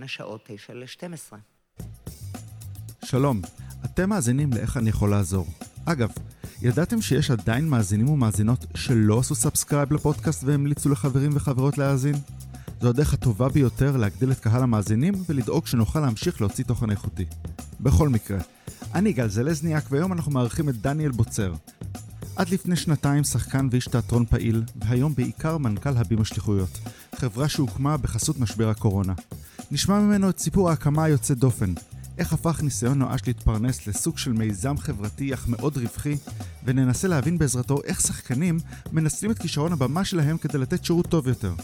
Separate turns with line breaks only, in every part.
בין השעות 9 ל-12.
שלום, אתם מאזינים לאיך אני יכול לעזור. אגב, ידעתם שיש עדיין מאזינים ומאזינות שלא עשו subscribe לפודקאסט והמליצו לחברים וחברות להאזין? זו הדרך הטובה ביותר להגדיל את קהל המאזינים ולדאוג שנוכל להמשיך להוציא תוכן איכותי. בכל מקרה, אני גל זלזניאק והיום אנחנו מארחים את דניאל בוצר. עד לפני שנתיים שחקן ואיש תיאטרון פעיל, והיום בעיקר מנכ"ל הבימה שליחויות, חברה שהוקמה בחסות משבר הקורונה. נשמע ממנו את סיפור ההקמה היוצא דופן, איך הפך ניסיון נואש להתפרנס לסוג של מיזם חברתי אך מאוד רווחי, וננסה להבין בעזרתו איך שחקנים מנצלים את כישרון הבמה שלהם כדי לתת שירות טוב יותר.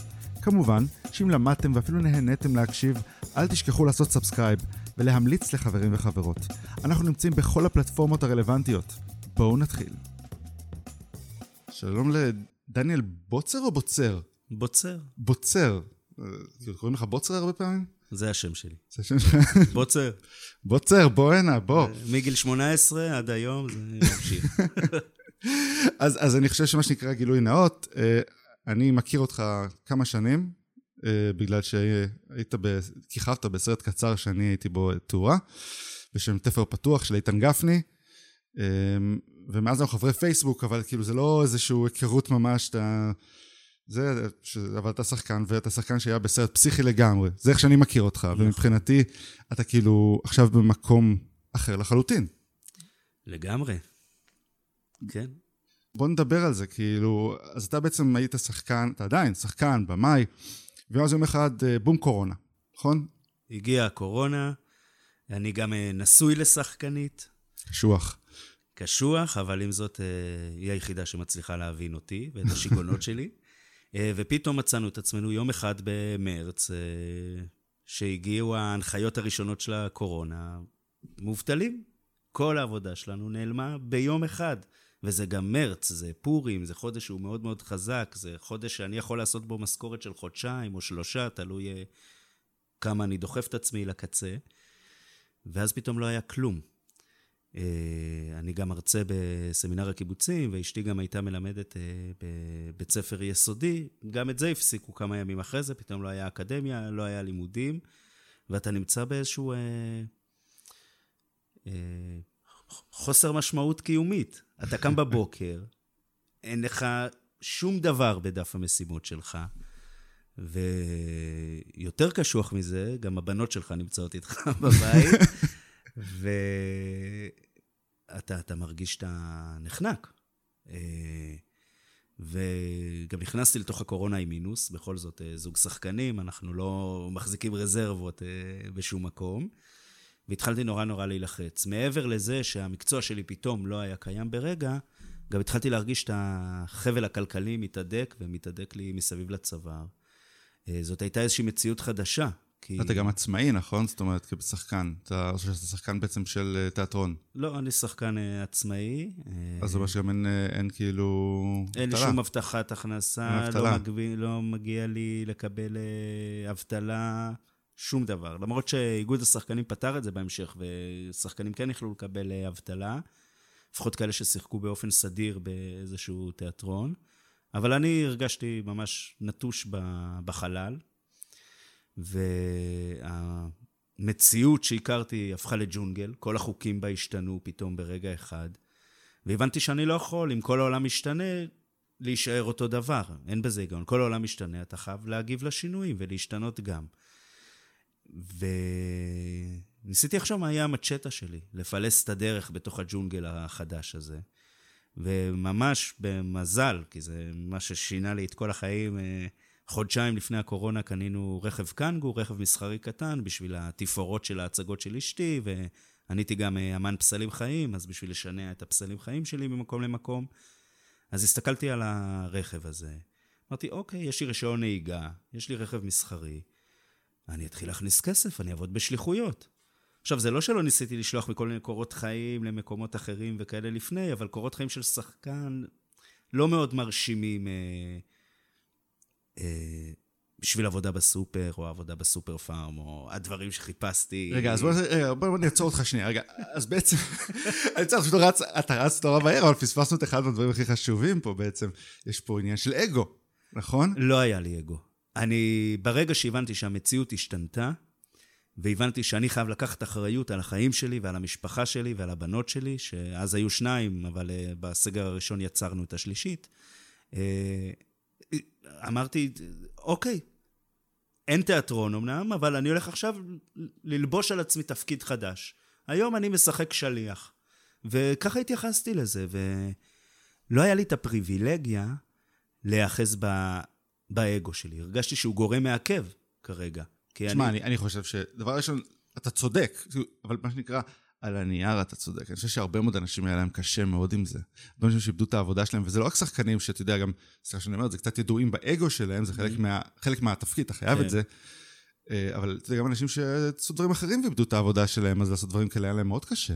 כמובן, שאם למדתם ואפילו נהניתם להקשיב, אל תשכחו לעשות subscribe ולהמליץ לחברים וחברות. אנחנו נמצאים בכל הפלטפורמות הרלוונטיות. בואו נתחיל. שלום לדניאל בוצר או בוצר?
בוצר,
בוצר. אה, קוראים לך בוצר הרבה פעמים?
זה השם שלי.
זה השם שלך?
בוצר.
בוצר, בוא הנה, בוא.
מגיל 18 עד היום זה ממשיך.
אז, אז אני חושב שמה שנקרא גילוי נאות, אה, אני מכיר אותך כמה שנים, אה, בגלל שהיית, ב... כיכבת בסרט קצר שאני הייתי בו תאורה, בשם תפר פתוח של איתן גפני, אה, ומאז אנחנו חברי פייסבוק, אבל כאילו זה לא איזושהי היכרות ממש, אתה... זה, ש... אבל אתה שחקן, ואתה שחקן שהיה בסרט פסיכי לגמרי. זה איך שאני מכיר אותך, ומבחינתי אתה כאילו עכשיו במקום אחר לחלוטין.
לגמרי. כן.
בוא נדבר על זה, כאילו, אז אתה בעצם היית שחקן, אתה עדיין שחקן, במאי, ואז יום אחד אה, בום קורונה, נכון?
הגיעה הקורונה, אני גם אה, נשוי לשחקנית,
קשוח.
קשוח, אבל עם זאת, אה, היא היחידה שמצליחה להבין אותי ואת השיגעונות שלי. אה, ופתאום מצאנו את עצמנו יום אחד במרץ, אה, שהגיעו ההנחיות הראשונות של הקורונה, מובטלים. כל העבודה שלנו נעלמה ביום אחד. וזה גם מרץ, זה פורים, זה חודש שהוא מאוד מאוד חזק, זה חודש שאני יכול לעשות בו משכורת של חודשיים או שלושה, תלוי אה, כמה אני דוחף את עצמי לקצה. ואז פתאום לא היה כלום. אה, אני גם מרצה בסמינר הקיבוצים, ואשתי גם הייתה מלמדת אה, בבית ספר יסודי. גם את זה הפסיקו כמה ימים אחרי זה, פתאום לא היה אקדמיה, לא היה לימודים, ואתה נמצא באיזשהו אה, אה, חוסר משמעות קיומית. אתה קם בבוקר, אין לך שום דבר בדף המשימות שלך, ויותר קשוח מזה, גם הבנות שלך נמצאות איתך בבית, ואתה אתה מרגיש שאתה נחנק. אה, וגם נכנסתי לתוך הקורונה עם מינוס, בכל זאת אה, זוג שחקנים, אנחנו לא מחזיקים רזרבות אה, בשום מקום. והתחלתי נורא נורא להילחץ. מעבר לזה שהמקצוע שלי פתאום לא היה קיים ברגע, גם התחלתי להרגיש את החבל הכלכלי מתהדק ומתהדק לי מסביב לצוואר. זאת הייתה איזושהי מציאות חדשה. כי...
אתה גם עצמאי, נכון? זאת אומרת, כשחקן. אתה חושב שאתה שחקן בעצם של אה, תיאטרון.
לא, אני שחקן אה, עצמאי.
אז זה אומר שגם אין, אין כאילו...
אין לי שום הבטחת הכנסה. לא, מגבי, לא מגיע לי לקבל אבטלה. שום דבר. למרות שאיגוד השחקנים פתר את זה בהמשך, ושחקנים כן יכלו לקבל אה, אבטלה, לפחות כאלה ששיחקו באופן סדיר באיזשהו תיאטרון. אבל אני הרגשתי ממש נטוש בחלל, והמציאות שהכרתי הפכה לג'ונגל, כל החוקים בה השתנו פתאום ברגע אחד, והבנתי שאני לא יכול, אם כל העולם משתנה, להישאר אותו דבר. אין בזה היגיון. כל העולם משתנה, אתה חייב להגיב לשינויים ולהשתנות גם. וניסיתי עכשיו מה יהיה המצ'טה שלי, לפלס את הדרך בתוך הג'ונגל החדש הזה. וממש במזל, כי זה מה ששינה לי את כל החיים, אה, חודשיים לפני הקורונה קנינו רכב קנגו, רכב מסחרי קטן, בשביל התפאורות של ההצגות של אשתי, ואני הייתי גם אה, אמן פסלים חיים, אז בשביל לשנע את הפסלים חיים שלי ממקום למקום. אז הסתכלתי על הרכב הזה. אמרתי, אוקיי, יש לי רישיון נהיגה, יש לי רכב מסחרי. אני אתחיל להכניס כסף, אני אעבוד בשליחויות. עכשיו, זה לא שלא ניסיתי לשלוח מכל מיני קורות חיים למקומות אחרים וכאלה לפני, אבל קורות חיים של שחקן לא מאוד מרשימים אה, בשביל עבודה בסופר, או עבודה בסופר פארם, או הדברים שחיפשתי.
רגע, אז בוא, רגע, בוא נעצור אותך שנייה. רגע, אז בעצם, אני צריך פשוט רץ, אתה רץ נורא מהר, אבל פספסנו את אחד מהדברים הכי חשובים פה בעצם. יש פה עניין של אגו, נכון?
לא היה לי אגו. אני, ברגע שהבנתי שהמציאות השתנתה, והבנתי שאני חייב לקחת אחריות על החיים שלי ועל המשפחה שלי ועל הבנות שלי, שאז היו שניים, אבל uh, בסגר הראשון יצרנו את השלישית. אמרתי, אוקיי, אין תיאטרון אמנם, אבל אני הולך עכשיו ללבוש על עצמי תפקיד חדש. היום אני משחק שליח. וככה התייחסתי לזה, ולא היה לי את הפריבילגיה להיאחז ב... באגו שלי. הרגשתי שהוא גורם מעכב כרגע.
תשמע, אני... אני, אני חושב שדבר ראשון, אתה צודק, אבל מה שנקרא, על הנייר אתה צודק. אני חושב שהרבה מאוד אנשים היה להם קשה מאוד עם זה. הרבה אנשים שאיבדו את העבודה שלהם, וזה לא רק שחקנים שאתה יודע, גם, סליחה שאני אומר, זה קצת ידועים באגו שלהם, זה חלק, mm-hmm. מה, חלק מהתפקיד, אתה חייב כן. את זה. אה, אבל אתה יודע, גם אנשים שעשו דברים אחרים ואיבדו את העבודה שלהם, אז לעשות דברים כאלה היה להם מאוד קשה.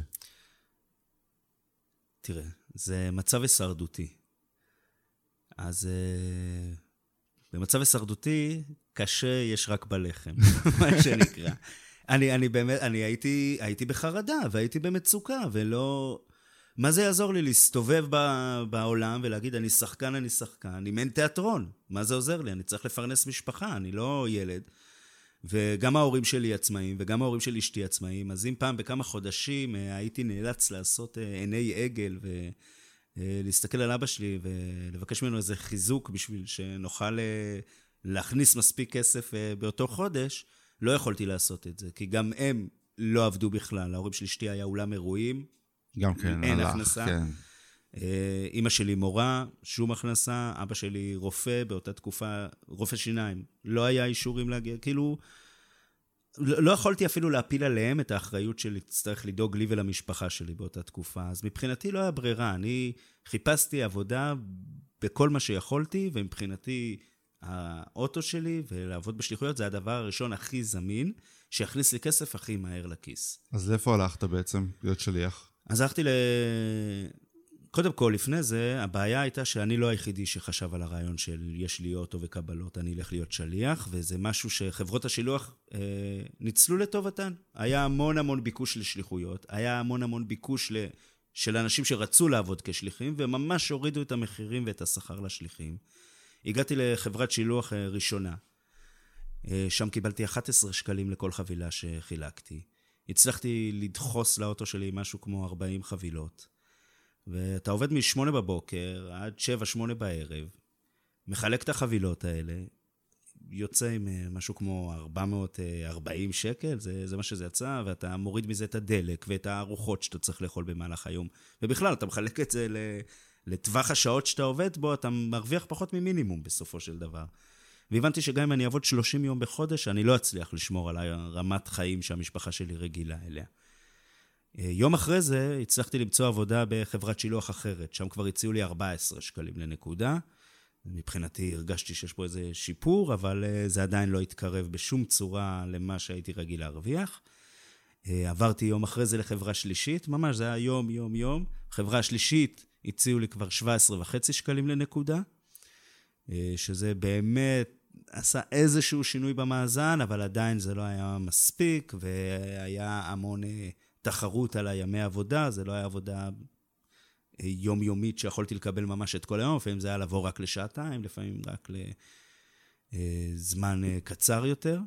תראה, זה מצב הישרדותי. אז uh, במצב הישרדותי, קשה יש רק בלחם, מה שנקרא. אני, אני באמת, אני הייתי, הייתי בחרדה והייתי במצוקה, ולא... מה זה יעזור לי להסתובב ב, בעולם ולהגיד, אני שחקן, אני שחקן, אם אין תיאטרון? מה זה עוזר לי? אני צריך לפרנס משפחה, אני לא ילד. וגם ההורים שלי עצמאים, וגם ההורים של אשתי עצמאים, אז אם פעם בכמה חודשים אה, הייתי נאלץ לעשות אה, עיני עגל ולהסתכל אה, על אבא שלי ולבקש ממנו איזה חיזוק בשביל שנוכל להכניס מספיק כסף באותו חודש, לא יכולתי לעשות את זה, כי גם הם לא עבדו בכלל. ההורים של אשתי היה אולם אירועים.
גם כן,
אין הלך, הכנסה. כן. אה, אימא שלי מורה, שום הכנסה, אבא שלי רופא באותה תקופה, רופא שיניים. לא היה אישורים להגיע, כאילו... לא, לא יכולתי אפילו להפיל עליהם את האחריות של להצטרך לדאוג לי ולמשפחה שלי באותה תקופה. אז מבחינתי לא היה ברירה. אני חיפשתי עבודה בכל מה שיכולתי, ומבחינתי האוטו שלי ולעבוד בשליחויות זה הדבר הראשון הכי זמין, שיכניס לי כסף הכי מהר לכיס.
אז לאיפה הלכת בעצם להיות שליח?
אז הלכתי ל... קודם כל, לפני זה, הבעיה הייתה שאני לא היחידי שחשב על הרעיון של יש לי אוטו וקבלות, אני אלך להיות שליח, וזה משהו שחברות השילוח אה, ניצלו לטובתן. היה המון המון ביקוש לשליחויות, היה המון המון ביקוש ל... של אנשים שרצו לעבוד כשליחים, וממש הורידו את המחירים ואת השכר לשליחים. הגעתי לחברת שילוח אה, ראשונה. אה, שם קיבלתי 11 שקלים לכל חבילה שחילקתי. הצלחתי לדחוס לאוטו שלי משהו כמו 40 חבילות. ואתה עובד מ-8 בבוקר עד 7-8 בערב, מחלק את החבילות האלה, יוצא עם אה, משהו כמו 440 שקל, זה, זה מה שזה יצא, ואתה מוריד מזה את הדלק ואת הארוחות שאתה צריך לאכול במהלך היום. ובכלל, אתה מחלק את זה ל... לטווח השעות שאתה עובד בו, אתה מרוויח פחות ממינימום בסופו של דבר. והבנתי שגם אם אני אעבוד 30 יום בחודש, אני לא אצליח לשמור על הרמת חיים שהמשפחה שלי רגילה אליה. אה, יום אחרי זה הצלחתי למצוא עבודה בחברת שילוח אחרת, שם כבר הציעו לי 14 שקלים לנקודה. מבחינתי הרגשתי שיש פה איזה שיפור, אבל אה, זה עדיין לא התקרב בשום צורה למה שהייתי רגיל להרוויח. אה, עברתי יום אחרי זה לחברה שלישית, ממש זה היה יום, יום, יום. חברה שלישית הציעו לי כבר 17 וחצי שקלים לנקודה, אה, שזה באמת עשה איזשהו שינוי במאזן, אבל עדיין זה לא היה מספיק, והיה המון אה, תחרות על הימי עבודה, זה לא היה עבודה אה, יומיומית שיכולתי לקבל ממש את כל היום, לפעמים זה היה לבוא רק לשעתיים, לפעמים רק לזמן קצר יותר.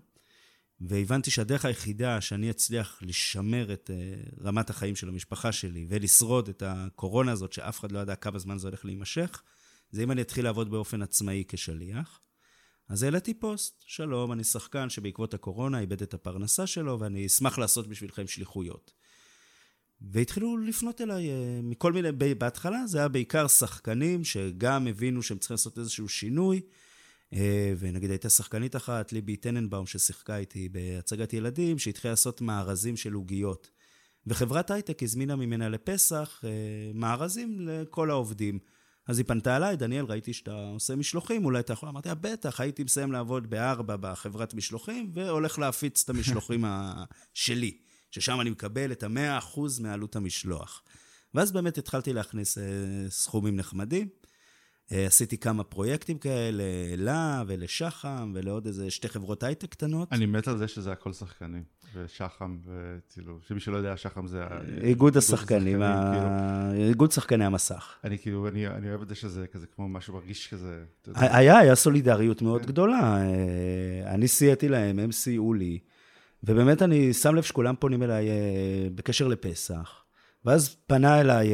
והבנתי שהדרך היחידה שאני אצליח לשמר את uh, רמת החיים של המשפחה שלי ולשרוד את הקורונה הזאת, שאף אחד לא ידע כמה זמן זה הולך להימשך, זה אם אני אתחיל לעבוד באופן עצמאי כשליח. אז העליתי פוסט, שלום, אני שחקן שבעקבות הקורונה איבד את הפרנסה שלו ואני אשמח לעשות בשבילכם שליחויות. והתחילו לפנות אליי uh, מכל מיני, בהתחלה זה היה בעיקר שחקנים שגם הבינו שהם צריכים לעשות איזשהו שינוי, אה, ונגיד הייתה שחקנית אחת, ליבי טננבאום, ששיחקה איתי בהצגת ילדים, שהתחילה לעשות מארזים של עוגיות. וחברת הייטק הזמינה ממנה לפסח אה, מארזים לכל העובדים. אז היא פנתה אליי, דניאל, ראיתי שאתה עושה משלוחים, אולי אתה יכול? אמרתי לה, בטח, הייתי מסיים לעבוד בארבע בחברת משלוחים, והולך להפיץ את המשלוחים שלי, ששם אני מקבל את המאה אחוז מעלות המשלוח. ואז באמת התחלתי להכניס אה, סכומים נחמדים. אה, עשיתי כמה פרויקטים כאלה, לה ולשחם ולעוד איזה שתי חברות הייטק קטנות.
אני מת על זה שזה הכל שחקנים, ושחם, וכאילו, שמי שלא יודע, שחם זה...
איגוד השחקנים,
כאילו.
איגוד שחקני המסך.
אני כאילו, אני, אני אוהב את זה שזה כזה כמו משהו מרגיש כזה.
היה, היה סולידריות מאוד גדולה. אה, אני סייעתי להם, הם סייעו לי, ובאמת אני שם לב שכולם פונים אליי אה, בקשר לפסח, ואז פנה אליי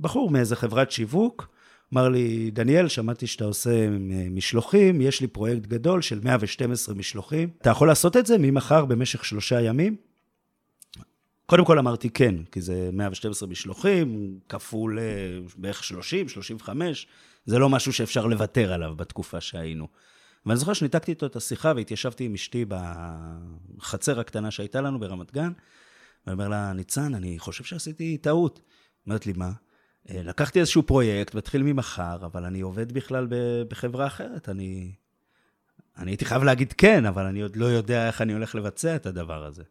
בחור מאיזה חברת שיווק, אמר לי, דניאל, שמעתי שאתה עושה משלוחים, יש לי פרויקט גדול של 112 משלוחים. אתה יכול לעשות את זה ממחר במשך שלושה ימים? קודם כל אמרתי כן, כי זה 112 משלוחים, כפול אה, בערך 30, 35, זה לא משהו שאפשר לוותר עליו בתקופה שהיינו. ואני זוכר שניתקתי איתו את השיחה והתיישבתי עם אשתי בחצר הקטנה שהייתה לנו ברמת גן, ואני אומר לה, ניצן, אני חושב שעשיתי טעות. אומרת לי, מה? "אה, לקחתי איזשהו פרויקט, מתחיל ממחר, אבל אני עובד בכלל בחברה אחרת. אני, אני הייתי חייב להגיד כן, אבל אני עוד לא יודע איך אני הולך לבצע את הדבר הזה.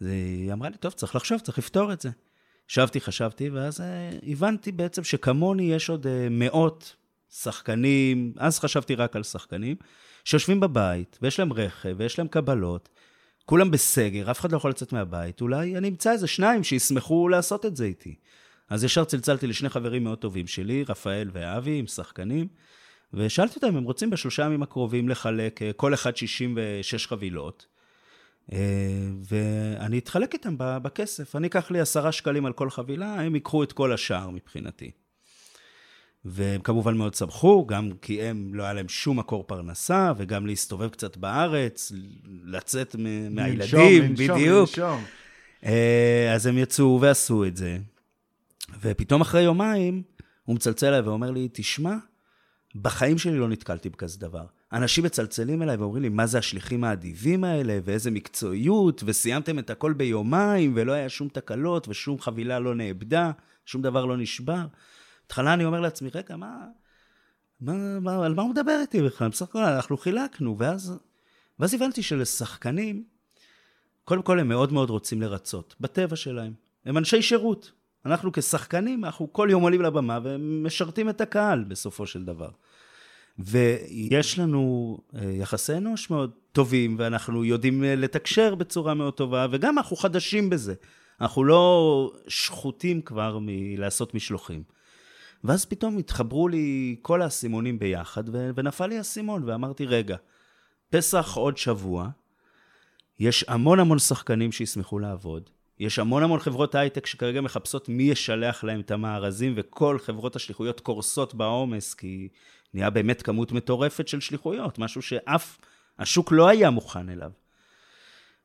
אז היא אמרה לי, טוב, צריך לחשוב, צריך לפתור את זה. ישבתי, חשבתי, ואז אה, הבנתי בעצם שכמוני יש עוד אה, מאות שחקנים, אז חשבתי רק על שחקנים, שיושבים בבית, ויש להם רכב, ויש להם קבלות, כולם בסגר, אף אחד לא יכול לצאת מהבית, אולי אני אמצא איזה שניים שישמחו לעשות את זה איתי. אז ישר צלצלתי לשני חברים מאוד טובים שלי, רפאל ואבי, עם שחקנים, ושאלתי אותם אם הם רוצים בשלושה ימים הקרובים לחלק, אה, כל אחד 66 חבילות. אה, ואני אתחלק איתם בכסף. אני אקח לי עשרה שקלים על כל חבילה, הם ייקחו את כל השאר מבחינתי. והם כמובן מאוד שמחו, גם כי הם, לא היה להם שום מקור פרנסה, וגם להסתובב קצת בארץ, לצאת מ- מהילדים,
לנשום,
בדיוק.
לנשום.
אה, אז הם יצאו ועשו את זה. ופתאום אחרי יומיים, הוא מצלצל אליי ואומר לי, תשמע, בחיים שלי לא נתקלתי בכזה דבר. אנשים מצלצלים אליי ואומרים לי, מה זה השליחים האדיבים האלה, ואיזה מקצועיות, וסיימתם את הכל ביומיים, ולא היה שום תקלות, ושום חבילה לא נאבדה, שום דבר לא נשבר. בהתחלה אני אומר לעצמי, רגע, מה, מה, מה, על מה הוא מדבר איתי בכלל? בסך הכל אנחנו חילקנו, ואז, ואז הבנתי שלשחקנים, קודם כל הם מאוד מאוד רוצים לרצות, בטבע שלהם. הם אנשי שירות. אנחנו כשחקנים, אנחנו כל יום עולים לבמה ומשרתים את הקהל בסופו של דבר. ויש לנו אה, יחסי אנוש מאוד טובים, ואנחנו יודעים אה, לתקשר בצורה מאוד טובה, וגם אנחנו חדשים בזה. אנחנו לא שחוטים כבר מלעשות משלוחים. ואז פתאום התחברו לי כל האסימונים ביחד, ונפל לי האסימון, ואמרתי, רגע, פסח עוד שבוע, יש המון המון שחקנים שישמחו לעבוד, יש המון המון חברות הייטק שכרגע מחפשות מי ישלח להם את המארזים, וכל חברות השליחויות קורסות בעומס, כי נהיה באמת כמות מטורפת של שליחויות, משהו שאף השוק לא היה מוכן אליו.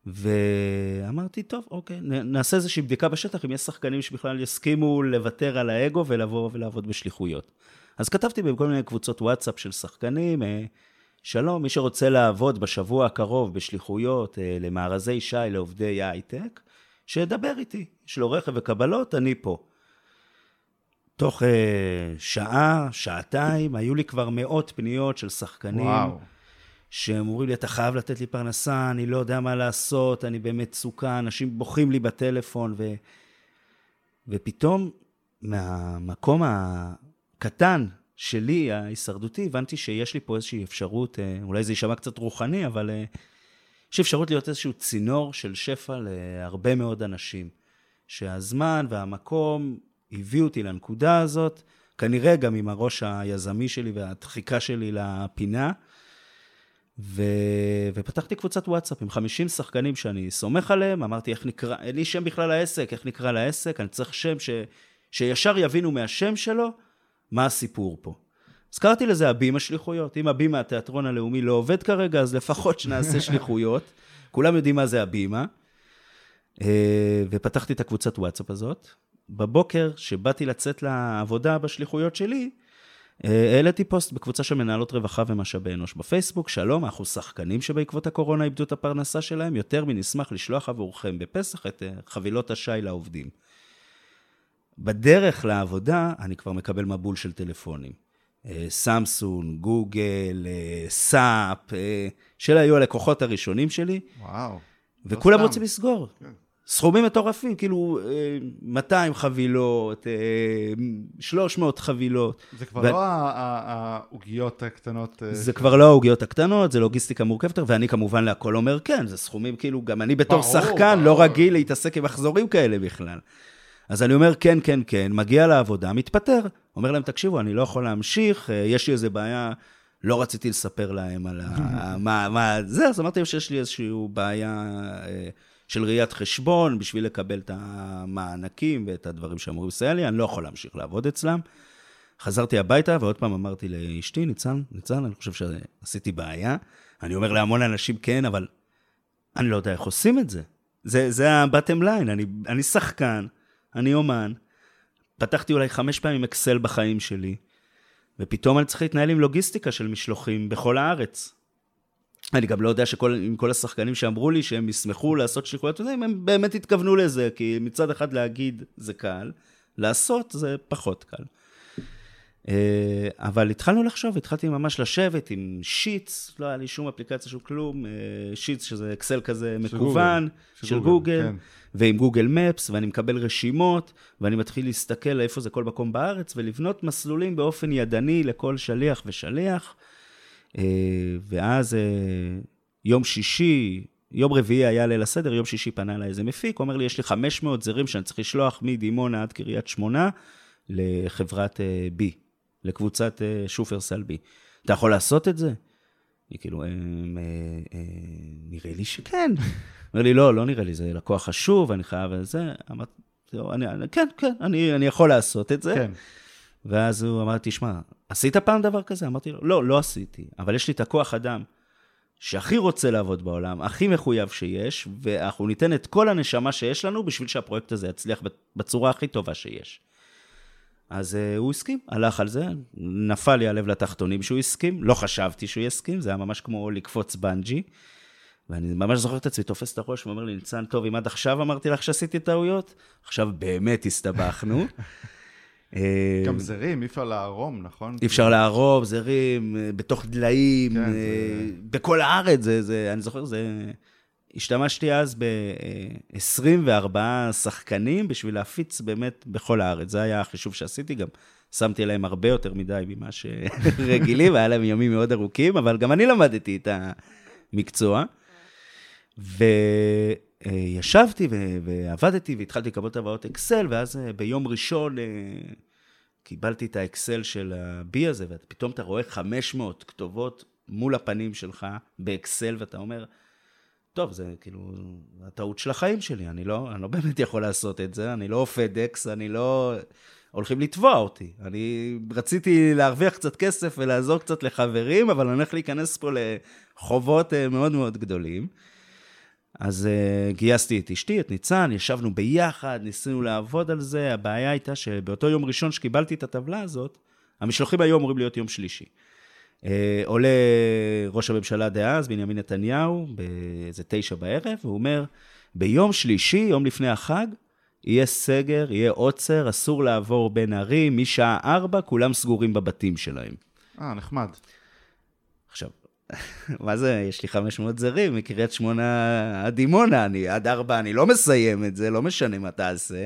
ואמרתי, טוב, אוקיי, נעשה איזושהי בדיקה בשטח, אם יש שחקנים שבכלל יסכימו לוותר על האגו ולבוא ולעבוד בשליחויות. אז כתבתי בכל מיני קבוצות וואטסאפ של שחקנים, אה, שלום, מי שרוצה לעבוד בשבוע הקרוב בשליחויות אה, למארזי שי לעובדי הייטק, שידבר איתי. יש לו רכב וקבלות, אני פה. תוך אה, שעה, שעתיים, היו לי כבר מאות פניות של שחקנים.
וואו.
שהם אומרים לי, אתה חייב לתת לי פרנסה, אני לא יודע מה לעשות, אני במצוקה, אנשים בוכים לי בטלפון, ו... ופתאום, מהמקום הקטן שלי, ההישרדותי, הבנתי שיש לי פה איזושהי אפשרות, אה, אולי זה יישמע קצת רוחני, אבל אה, יש אפשרות להיות איזשהו צינור של שפע להרבה מאוד אנשים. שהזמן והמקום הביאו אותי לנקודה הזאת, כנראה גם עם הראש היזמי שלי והדחיקה שלי לפינה. ו... ופתחתי קבוצת וואטסאפ עם 50 שחקנים שאני סומך עליהם, אמרתי איך נקרא, אין לי שם בכלל לעסק, איך נקרא לעסק, אני צריך שם ש... שישר יבינו מהשם שלו מה הסיפור פה. אז קראתי לזה הבימה שליחויות. אם הבימה התיאטרון הלאומי לא עובד כרגע, אז לפחות שנעשה שליחויות. כולם יודעים מה זה הבימה. אה, ופתחתי את הקבוצת וואטסאפ הזאת. בבוקר, שבאתי לצאת לעבודה בשליחויות שלי, אה, העליתי פוסט בקבוצה של מנהלות רווחה ומשאבי אנוש בפייסבוק, שלום, אנחנו שחקנים שבעקבות הקורונה איבדו את הפרנסה שלהם, יותר מנשמח לשלוח עבורכם בפסח את אה, חבילות השי לעובדים. בדרך לעבודה, אני כבר מקבל מבול של טלפונים. אה, סמסונג, גוגל, אה, סאפ, שאלה היו הלקוחות הראשונים שלי,
וואו.
וכולם
סתם.
רוצים לסגור.
כן.
סכומים מטורפים, כאילו אה, 200 חבילות, אה, 300 חבילות.
זה כבר
ו-
לא העוגיות הקטנות.
זה כבר לא העוגיות הקטנות, זה לוגיסטיקה מורכבת, ואני כמובן להכל אומר כן, זה סכומים כאילו, גם אני בתור
ברור,
שחקן
ברור.
לא רגיל להתעסק עם מחזורים כאלה בכלל. אז אני אומר כן, כן, כן, מגיע לעבודה, מתפטר. אומר להם, תקשיבו, אני לא יכול להמשיך, אה, יש לי איזה בעיה, לא רציתי לספר להם על ה... מה, מה, זה, אז אמרתי להם שיש לי איזושהי בעיה אה, של ראיית חשבון, בשביל לקבל את המענקים ואת הדברים שאמורים לסייע לי, אני לא יכול להמשיך לעבוד אצלם. חזרתי הביתה, ועוד פעם אמרתי לאשתי, ניצן, ניצן, אני חושב שעשיתי בעיה. אני אומר להמון אנשים, כן, אבל אני לא יודע איך עושים את זה. זה, זה ה-bottom line, אני, אני שחקן, אני אומן, פתחתי אולי חמש פעמים אקסל בחיים שלי, ופתאום אני צריך להתנהל עם לוגיסטיקה של משלוחים בכל הארץ. אני גם לא יודע שכל, כל השחקנים שאמרו לי שהם ישמחו לעשות שליחויות, אם הם באמת התכוונו לזה, כי מצד אחד להגיד זה קל, לעשות זה פחות קל. אה, אבל התחלנו לחשוב, התחלתי ממש לשבת עם שיטס, לא היה לי שום אפליקציה, שום כלום, אה, שיטס שזה אקסל כזה
של
מקוון,
של
של
גוגל,
גוגל,
כן.
ועם גוגל מפס, ואני מקבל רשימות, ואני מתחיל להסתכל איפה זה כל מקום בארץ, ולבנות מסלולים באופן ידני לכל שליח ושליח. אה, ואז יום שישי, יום רביעי היה ליל הסדר, יום שישי פנה אליי איזה מפיק, הוא אומר לי, יש לי 500 זרים שאני צריך לשלוח מדימונה עד קריית שמונה לחברת בי, לקבוצת אה, שופרסל בי. אתה יכול לעשות את זה? היא כאילו, "אה, אה, אה, נראה לי שכן. אומר לי, לא, לא נראה לי, זה לקוח חשוב, אני חייב וזה. אמרתי, "טוב, אני, אני, כן, כן, אני, אני יכול לעשות את זה.
כן.
ואז הוא אמר, תשמע, עשית פעם דבר כזה? אמרתי לו, לא, לא עשיתי, אבל יש לי את הכוח אדם שהכי רוצה לעבוד בעולם, הכי מחויב שיש, ואנחנו ניתן את כל הנשמה שיש לנו בשביל שהפרויקט הזה יצליח בצורה הכי טובה שיש. אז uh, הוא הסכים, הלך על זה, נפל לי הלב לתחתונים שהוא הסכים, לא חשבתי שהוא יסכים, זה היה ממש כמו לקפוץ בנג'י. ואני ממש זוכר את עצמי, תופס את הראש ואומר לי, ניצן, טוב, אם עד עכשיו אמרתי לך שעשיתי טעויות, עכשיו באמת הסתבכנו. אה,
גם זרים, אי אפשר לערום, נכון?
אי אפשר לערוב, זרים, אה, בתוך דליים,
כן, זה-
בכל הארץ, זה, זה, אני זוכר, זה... השתמשתי אז ב-24 שחקנים בשביל להפיץ באמת בכל הארץ. זה היה החישוב שעשיתי, גם שמתי להם הרבה יותר מדי ממה שרגילים, והיה להם ימים מאוד ארוכים, אבל גם אני למדתי את המקצוע. וישבתי ועבדתי והתחלתי לקבל טבעות אקסל, ואז אה, ביום ראשון אה, קיבלתי את האקסל של ה-B הזה, ופתאום אתה רואה 500 כתובות מול הפנים שלך באקסל, ואתה אומר, טוב, זה כאילו הטעות של החיים שלי, אני לא, אני לא באמת יכול לעשות את זה, אני לא פדקס, אני לא... הולכים לתבוע אותי. אני רציתי להרוויח קצת כסף ולעזור קצת לחברים, אבל אני הולך להיכנס פה לחובות אה, מאוד מאוד גדולים. אז uh, גייסתי את אשתי, את ניצן, ישבנו ביחד, ניסינו לעבוד על זה. הבעיה הייתה שבאותו יום ראשון שקיבלתי את הטבלה הזאת, המשלוחים היו אמורים להיות יום שלישי. Uh, עולה ראש הממשלה דאז, בנימין נתניהו, באיזה תשע בערב, והוא אומר, ביום שלישי, יום לפני החג, יהיה סגר, יהיה עוצר, אסור לעבור בין ערים, משעה ארבע, כולם סגורים בבתים שלהם.
אה, נחמד.
עכשיו, מה זה, יש לי 500 זרים מקריית שמונה עד דימונה, אני עד ארבע, אני לא מסיים את זה, לא משנה מה תעשה.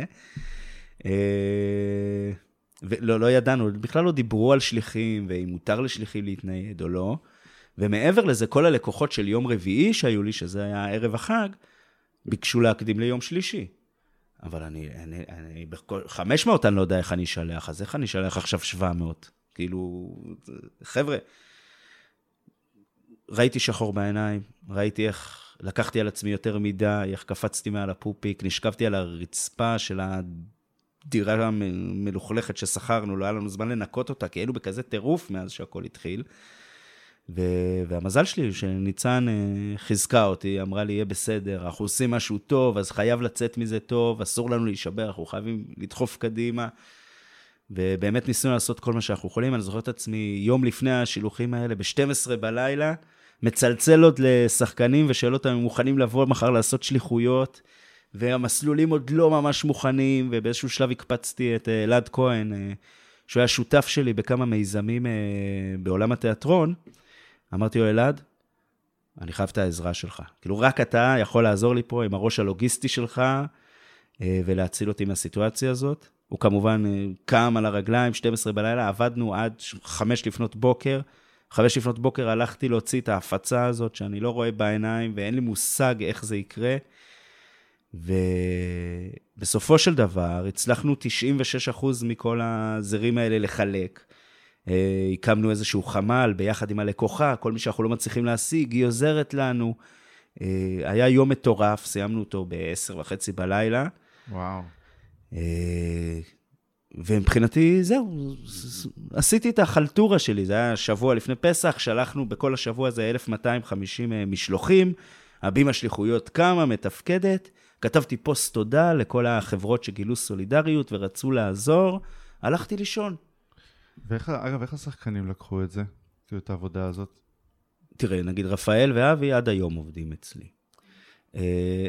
ולא לא ידענו, בכלל לא דיברו על שליחים, ואם מותר לשליחים להתנייד או לא. ומעבר לזה, כל הלקוחות של יום רביעי שהיו לי, שזה היה ערב החג, ביקשו להקדים ליום שלישי. אבל אני, אני, אני, בכל, 500 אני לא יודע איך אני אשלח, אז איך אני אשלח עכשיו 700? כאילו, חבר'ה, ראיתי שחור בעיניים, ראיתי איך לקחתי על עצמי יותר מדי, איך קפצתי מעל הפופיק, נשכבתי על הרצפה של הדירה המלוכלכת ששכרנו, לא היה לנו זמן לנקות אותה, כי היינו בכזה טירוף מאז שהכל התחיל. ו- והמזל שלי שניצן אה, חיזקה אותי, אמרה לי, יהיה בסדר, אנחנו עושים משהו טוב, אז חייב לצאת מזה טוב, אסור לנו להישבר, אנחנו חייבים לדחוף קדימה. ובאמת ניסינו לעשות כל מה שאנחנו יכולים. אני זוכר את עצמי יום לפני השילוחים האלה, ב-12 בלילה, מצלצל עוד לשחקנים ושואל אותם אם מוכנים לבוא מחר לעשות שליחויות, והמסלולים עוד לא ממש מוכנים, ובאיזשהו שלב הקפצתי את אה, אלעד כהן, אה, שהוא היה שותף שלי בכמה מיזמים אה, בעולם התיאטרון. אמרתי לו, אלעד, אני חייב את העזרה שלך. כאילו, רק אתה יכול לעזור לי פה עם הראש הלוגיסטי שלך ולהציל אותי מהסיטואציה הזאת. הוא כמובן קם על הרגליים, 12 בלילה, עבדנו עד 5 לפנות בוקר. חמש לפנות בוקר הלכתי להוציא את ההפצה הזאת, שאני לא רואה בעיניים ואין לי מושג איך זה יקרה. ובסופו של דבר, הצלחנו 96% מכל הזרים האלה לחלק. אה, הקמנו איזשהו חמ"ל ביחד עם הלקוחה, כל מי שאנחנו לא מצליחים להשיג, היא עוזרת לנו. אה, היה יום מטורף, סיימנו אותו ב-10 וחצי בלילה.
וואו.
אה, ומבחינתי, זהו, עשיתי את החלטורה שלי, זה היה שבוע לפני פסח, שלחנו בכל השבוע הזה 1,250 משלוחים, הבימה שליחויות קמה, מתפקדת, כתבתי פוסט תודה לכל החברות שגילו סולידריות ורצו לעזור, הלכתי לישון.
ואיך, אגב, איך השחקנים לקחו את זה, כאילו, את העבודה הזאת?
תראה, נגיד רפאל ואבי עד היום עובדים אצלי. אה,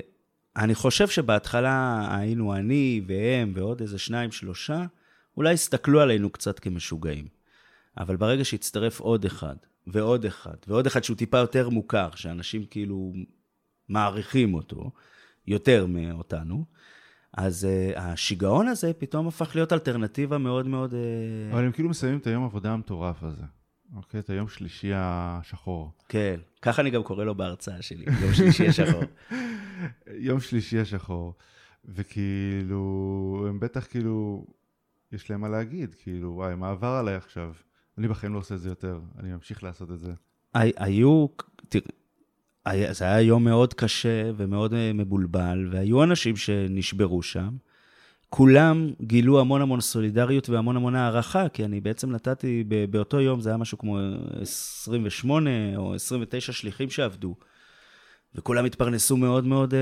אני חושב שבהתחלה היינו אני והם ועוד איזה שניים, שלושה, אולי הסתכלו עלינו קצת כמשוגעים. אבל ברגע שהצטרף עוד אחד, ועוד אחד, ועוד אחד שהוא טיפה יותר מוכר, שאנשים כאילו מעריכים אותו, יותר מאותנו, אז uh, השיגעון הזה פתאום הפך להיות אלטרנטיבה מאוד מאוד... Uh...
אבל הם כאילו מסיימים את היום העבודה המטורף הזה. אוקיי, את היום שלישי השחור.
כן, ככה אני גם קורא לו בהרצאה שלי, יום שלישי השחור.
יום שלישי השחור. וכאילו, הם בטח כאילו, יש להם מה להגיד, כאילו, וואי, מה עבר עליי עכשיו? אני בחיים לא עושה את זה יותר, אני ממשיך לעשות את זה.
היו, תראה, זה היה יום מאוד קשה ומאוד אה, מבולבל, והיו אנשים שנשברו שם. כולם גילו המון המון סולידריות והמון המון הערכה, כי אני בעצם נתתי, באותו יום זה היה משהו כמו 28 או 29 שליחים שעבדו, וכולם התפרנסו מאוד מאוד אה,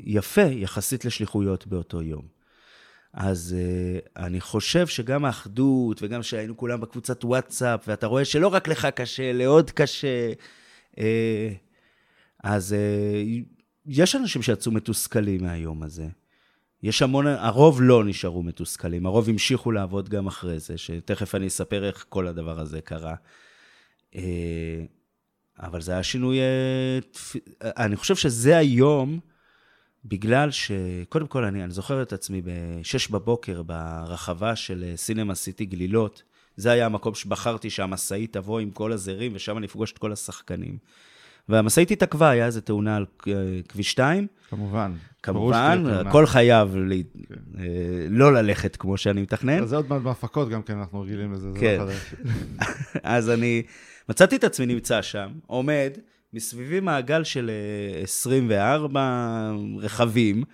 יפה יחסית לשליחויות באותו יום. אז uh, אני חושב שגם האחדות, וגם שהיינו כולם בקבוצת וואטסאפ, ואתה רואה שלא רק לך קשה, לעוד קשה, אז uh, יש אנשים שיצאו מתוסכלים מהיום הזה. יש המון, הרוב לא נשארו מתוסכלים, הרוב המשיכו לעבוד גם אחרי זה, שתכף אני אספר איך כל הדבר הזה קרה. אה, אבל זה היה שינוי... אה, אני חושב שזה היום, בגלל ש... קודם כל, אני, אני זוכר את עצמי ב-6 בבוקר ברחבה של סינמה סיטי גלילות. זה היה המקום שבחרתי שהמשאית תבוא עם כל הזרים, ושם אני אפגוש את כל השחקנים. והמשאית התעכבה, היה איזו תאונה על אה, כביש 2.
כמובן.
כמובן, הכל חייב לי, כן. אה, לא ללכת כמו שאני מתכנן.
זה עוד מעט בהפקות גם כן, אנחנו רגילים לזה, זה
כן. לא חדש. אז אני מצאתי את עצמי נמצא שם, עומד, מסביבי מעגל של 24 אה, רכבים,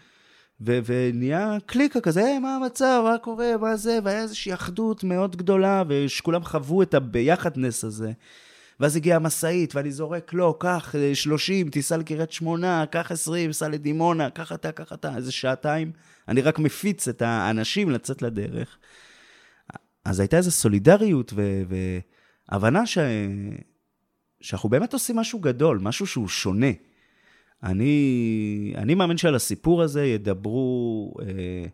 ו- ונהיה קליקה כזה, hey, מה המצב, מה קורה, מה זה, והיה איזושהי אחדות מאוד גדולה, ושכולם חוו את הביחדנס הזה. ואז הגיעה המשאית, ואני זורק, לא, קח 30, אה, תיסע לקריית שמונה, קח 20, סע לדימונה, קח אתה, קח אתה, איזה שעתיים. אני רק מפיץ את האנשים לצאת לדרך. אז הייתה איזו סולידריות והבנה ש... שאנחנו באמת עושים משהו גדול, משהו שהוא שונה. אני, אני מאמין שעל הסיפור הזה ידברו... אה,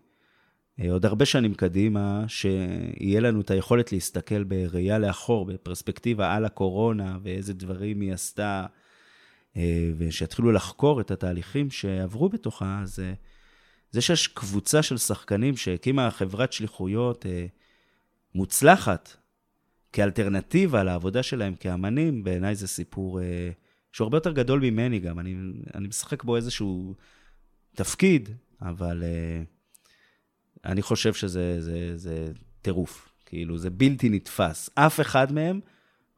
עוד הרבה שנים קדימה, שיהיה לנו את היכולת להסתכל בראייה לאחור, בפרספקטיבה על הקורונה, ואיזה דברים היא עשתה, אה, ושיתחילו לחקור את התהליכים שעברו בתוכה, זה, זה שיש קבוצה של שחקנים שהקימה חברת שליחויות אה, מוצלחת, כאלטרנטיבה לעבודה שלהם כאמנים, בעיניי זה סיפור שהוא הרבה יותר גדול ממני גם. אני, אני משחק בו איזשהו תפקיד, אבל... אני חושב שזה זה, זה טירוף. כאילו, זה בלתי נתפס. אף אחד מהם,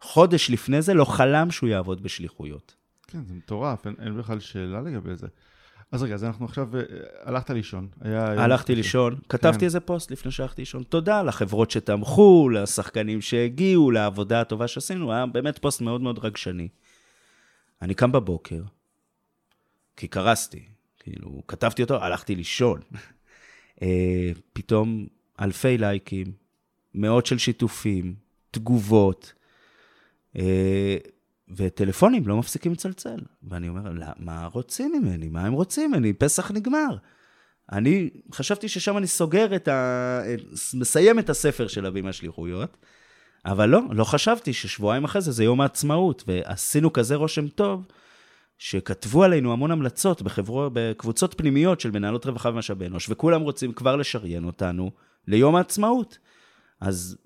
חודש לפני זה, לא חלם שהוא יעבוד בשליחויות.
כן, זה מטורף, אין, אין בכלל שאלה לגבי זה. אז רגע, אז אנחנו עכשיו, אה, הלכת לישון.
היה הלכתי לישון, כן. כתבתי איזה פוסט לפני שהלכתי לישון. תודה לחברות שתמכו, לשחקנים שהגיעו, לעבודה הטובה שעשינו, היה באמת פוסט מאוד מאוד רגשני. אני קם בבוקר, כי קרסתי, כאילו, כתבתי אותו, הלכתי לישון. אה, פתאום אלפי לייקים, מאות של שיתופים, תגובות, אה, וטלפונים לא מפסיקים לצלצל. ואני אומר, מה רוצים ממני? מה הם רוצים ממני? פסח נגמר. אני חשבתי ששם אני סוגר את ה... מסיים את הספר של הבימה שליחויות, אבל לא, לא חשבתי ששבועיים אחרי זה זה יום העצמאות, ועשינו כזה רושם טוב, שכתבו עלינו המון המלצות בחברו, בקבוצות פנימיות של מנהלות רווחה ומשאבי אנוש, וכולם רוצים כבר לשריין אותנו ליום העצמאות. אז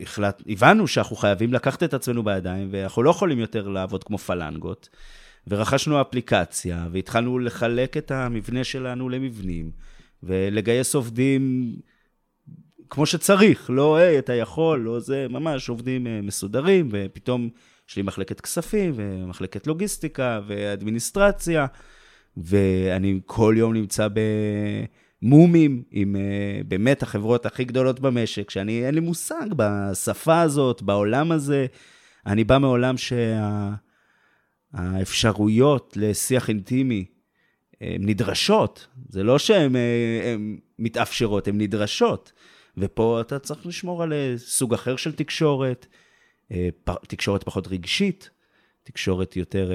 החלט, הבנו שאנחנו חייבים לקחת את עצמנו בידיים, ואנחנו לא יכולים יותר לעבוד כמו פלנגות. ורכשנו אפליקציה, והתחלנו לחלק את המבנה שלנו למבנים, ולגייס עובדים כמו שצריך, לא, היי, אתה יכול, לא זה, ממש עובדים אה, מסודרים, ופתאום יש לי מחלקת כספים, ומחלקת לוגיסטיקה, ואדמיניסטרציה, ואני כל יום נמצא במומים עם אה, באמת החברות הכי גדולות במשק, שאני, אין לי מושג בשפה הזאת, בעולם הזה. אני בא מעולם שה... האפשרויות לשיח אינטימי הן נדרשות. זה לא שהן אה, מתאפשרות, הן נדרשות. ופה אתה צריך לשמור על אה, סוג אחר של תקשורת, אה, תקשורת פחות רגשית, תקשורת יותר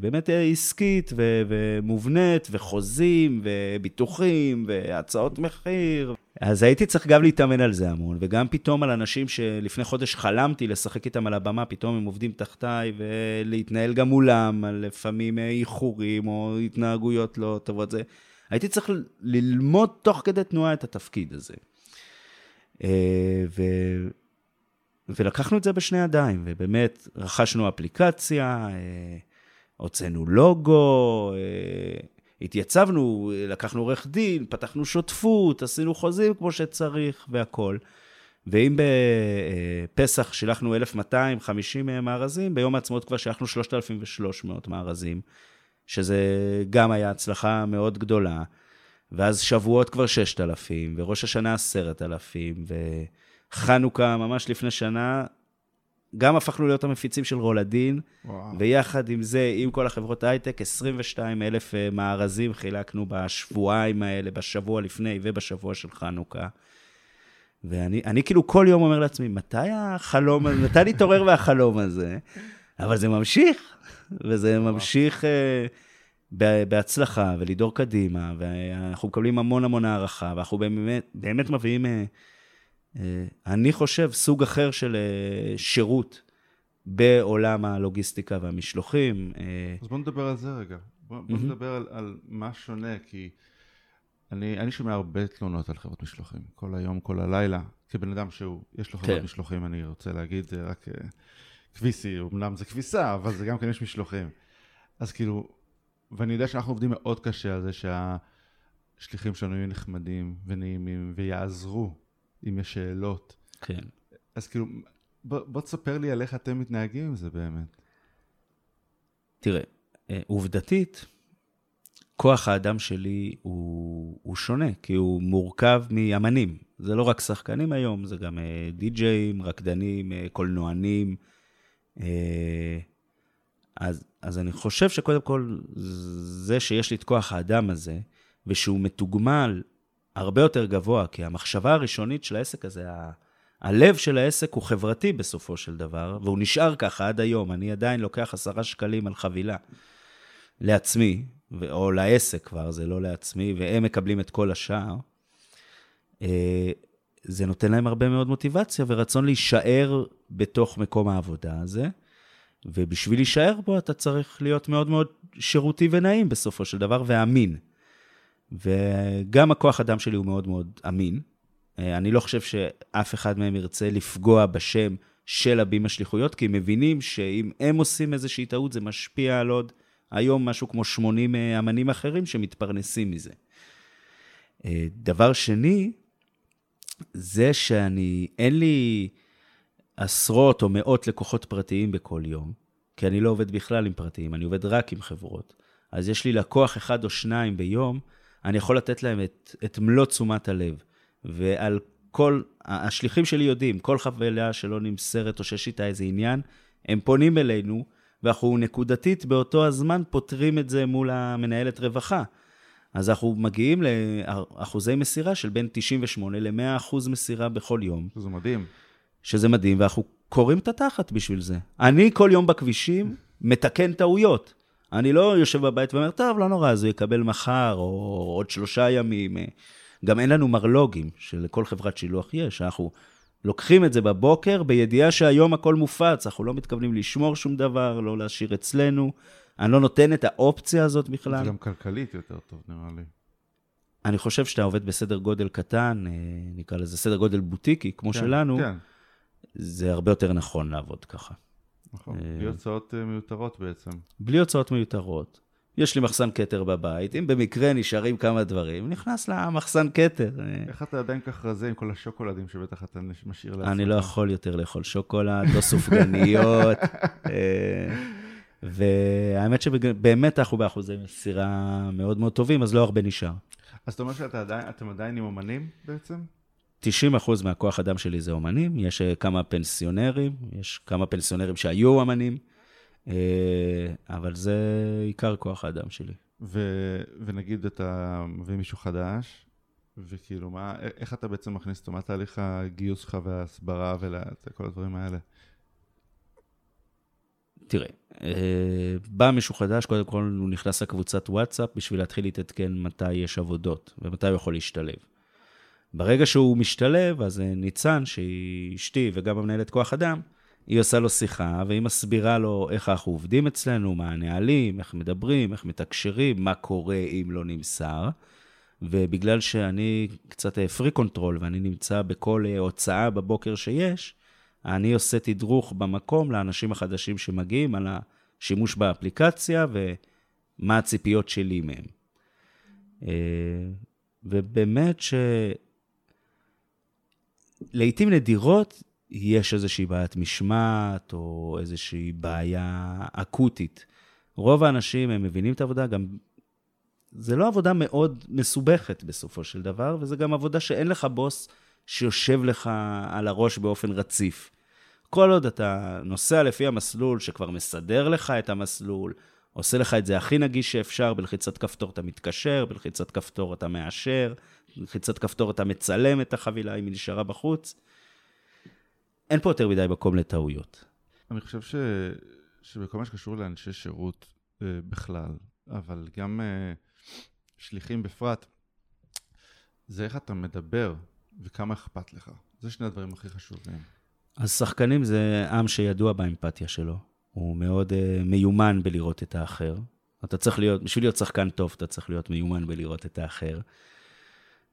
באמת עסקית ו- ומובנית, וחוזים, וביטוחים, והצעות מחיר. אז הייתי צריך גם להתאמן על זה המון, וגם פתאום על אנשים שלפני חודש חלמתי לשחק איתם על הבמה, פתאום הם עובדים תחתיי, ולהתנהל גם מולם, על לפעמים איחורים או התנהגויות לא טובות. זה... הייתי צריך ללמוד תוך כדי תנועה את התפקיד הזה. אה, ו... ולקחנו את זה בשני ידיים, ובאמת רכשנו אפליקציה, אה, הוצאנו לוגו, אה, התייצבנו, לקחנו עורך דין, פתחנו שותפות, עשינו חוזים כמו שצריך והכול. ואם בפסח שילחנו 1,250 מארזים, ביום העצמאות כבר שלחנו 3,300 מארזים, שזה גם היה הצלחה מאוד גדולה. ואז שבועות כבר 6,000, וראש השנה 10,000, וחנוכה ממש לפני שנה גם הפכנו להיות המפיצים של רולדין, וואו. ויחד עם זה, עם כל החברות הייטק, 22 אלף אה, מארזים חילקנו בשבועיים האלה, בשבוע לפני ובשבוע של חנוכה. ואני כאילו כל יום אומר לעצמי, מתי החלום הזה, מתי נתעורר מהחלום הזה? אבל זה ממשיך, וזה ממשיך uh, בהצלחה, ולדור קדימה, ואנחנו מקבלים המון המון הערכה, ואנחנו באמת, באמת מביאים... Uh, אני חושב, סוג אחר של אה, שירות בעולם הלוגיסטיקה והמשלוחים.
אה, אז בוא נדבר על זה רגע. בוא, בוא mm-hmm. נדבר על, על מה שונה, כי אני, אני שומע הרבה תלונות על חברות משלוחים, כל היום, כל הלילה. כבן אדם שהוא, יש לו חברות כן. משלוחים, אני רוצה להגיד, זה רק כביסי, אמנם זה כביסה, אבל זה גם כן יש משלוחים. אז כאילו, ואני יודע שאנחנו עובדים מאוד קשה על זה שהשליחים שלנו יהיו נחמדים ונעימים ויעזרו אם יש שאלות.
כן.
אז כאילו, בוא, בוא תספר לי על איך אתם מתנהגים עם זה באמת.
תראה, אה, עובדתית, כוח האדם שלי הוא, הוא שונה, כי הוא מורכב מאמנים. זה לא רק שחקנים היום, זה גם אה, די-ג'אים, רקדנים, אה, קולנוענים. אז, אז אני חושב שקודם כל, זה שיש לי את כוח האדם הזה, ושהוא מתוגמל הרבה יותר גבוה, כי המחשבה הראשונית של העסק הזה, ה... הלב של העסק הוא חברתי בסופו של דבר, והוא נשאר ככה עד היום. אני עדיין לוקח עשרה שקלים על חבילה לעצמי, או לעסק כבר, זה לא לעצמי, והם מקבלים את כל השאר. אה, זה נותן להם הרבה מאוד מוטיבציה ורצון להישאר בתוך מקום העבודה הזה. ובשביל להישאר בו אתה צריך להיות מאוד מאוד שירותי ונעים בסופו של דבר, ואמין. וגם הכוח אדם שלי הוא מאוד מאוד אמין. אה, אני לא חושב שאף אחד מהם ירצה לפגוע בשם של הבימה שליחויות, כי הם מבינים שאם הם עושים איזושהי טעות, זה משפיע על עוד היום משהו כמו 80 אה, אמנים אחרים שמתפרנסים מזה. אה, דבר שני, זה שאני, אין לי עשרות או מאות לקוחות פרטיים בכל יום, כי אני לא עובד בכלל עם פרטיים, אני עובד רק עם חברות. אז יש לי לקוח אחד או שניים ביום, אני יכול לתת להם את, את מלוא תשומת הלב. ועל כל, השליחים שלי יודעים, כל חבילה שלא נמסרת או שיש איתה איזה עניין, הם פונים אלינו, ואנחנו נקודתית באותו הזמן פותרים את זה מול המנהלת רווחה. אז אנחנו מגיעים לאחוזי מסירה של בין 98 ל-100 אחוז מסירה בכל יום.
שזה מדהים.
שזה מדהים, ואנחנו קוראים את התחת בשביל זה. אני כל יום בכבישים מתקן טעויות. אני לא יושב בבית ואומר, טוב, לא נורא, אז הוא יקבל מחר, או עוד שלושה ימים. גם אין לנו מרלוגים, שלכל חברת שילוח יש. אנחנו לוקחים את זה בבוקר בידיעה שהיום הכל מופץ, אנחנו לא מתכוונים לשמור שום דבר, לא להשאיר אצלנו. אני לא נותן את האופציה הזאת בכלל.
זה גם כלכלית יותר טוב, נראה לי.
אני חושב שאתה עובד בסדר גודל קטן, אה, נקרא לזה סדר גודל בוטיקי, כמו
כן,
שלנו,
כן,
זה הרבה יותר נכון לעבוד ככה.
נכון.
אה,
בלי הוצאות אה, מיותרות בעצם.
בלי הוצאות מיותרות. יש לי מחסן כתר בבית, אם במקרה נשארים כמה דברים, נכנס למחסן כתר. אה,
איך אתה עדיין כך רזה עם כל השוקולדים שבטח אתה משאיר לעצמך?
אני לא יכול יותר לאכול שוקולד, לא סופגניות. והאמת שבאמת אנחנו באחוזי מסירה מאוד מאוד טובים, אז לא הרבה נשאר.
אז אתה אומר שאתם עדיין עם אומנים בעצם?
90% מהכוח אדם שלי זה אומנים, יש אה, כמה פנסיונרים, יש כמה פנסיונרים שהיו אומנים, אה, אבל זה עיקר כוח האדם שלי.
ו- ונגיד אתה מביא מישהו חדש, וכאילו, מה, איך אתה בעצם מכניס אותו? מה תהליך הגיוס שלך וההסברה וכל הדברים האלה?
תראה, אה, בא מישהו חדש, קודם כל הוא נכנס לקבוצת וואטסאפ בשביל להתחיל להתעדכן מתי יש עבודות ומתי הוא יכול להשתלב. ברגע שהוא משתלב, אז אה, ניצן, שהיא אשתי וגם המנהלת כוח אדם, היא עושה לו שיחה, והיא מסבירה לו איך אנחנו עובדים אצלנו, מה הנהלים, איך מדברים, איך מתקשרים, מה קורה אם לא נמסר. ובגלל שאני קצת control freak ואני נמצא בכל אה, הוצאה בבוקר שיש, אני עושה תדרוך במקום לאנשים החדשים שמגיעים על השימוש באפליקציה ומה הציפיות שלי מהם. אה, ובאמת ש... לעתים נדירות יש איזושהי בעיית משמעת או איזושהי בעיה אקוטית. רוב האנשים, הם מבינים את העבודה, גם... זה לא עבודה מאוד מסובכת בסופו של דבר, וזה גם עבודה שאין לך בוס שיושב לך על הראש באופן רציף. כל עוד אתה נוסע לפי המסלול שכבר מסדר לך את המסלול, עושה לך את זה הכי נגיש שאפשר, בלחיצת כפתור אתה מתקשר, בלחיצת כפתור אתה מאשר, בלחיצת כפתור אתה מצלם את החבילה אם היא נשארה בחוץ. אין פה יותר מדי מקום לטעויות.
אני חושב ש... שבכל מה שקשור לאנשי שירות אה, בכלל, אבל גם אה, שליחים בפרט, זה איך אתה מדבר וכמה אכפת לך. זה שני הדברים הכי חשובים.
אז שחקנים זה עם שידוע באמפתיה שלו. הוא מאוד uh, מיומן בלראות את האחר. אתה צריך להיות, בשביל להיות שחקן טוב, אתה צריך להיות מיומן בלראות את האחר.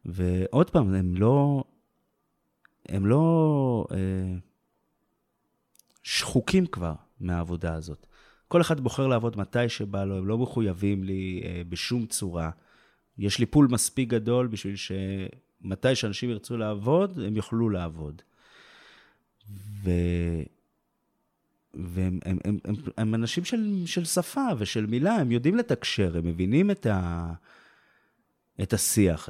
ועוד פעם, הם לא, הם לא uh, שחוקים כבר מהעבודה הזאת. כל אחד בוחר לעבוד מתי שבא לו, הם לא מחויבים לי uh, בשום צורה. יש לי פול מספיק גדול בשביל שמתי שאנשים ירצו לעבוד, הם יוכלו לעבוד. ו... והם הם, הם, הם, הם אנשים של, של שפה ושל מילה, הם יודעים לתקשר, הם מבינים את, ה, את השיח.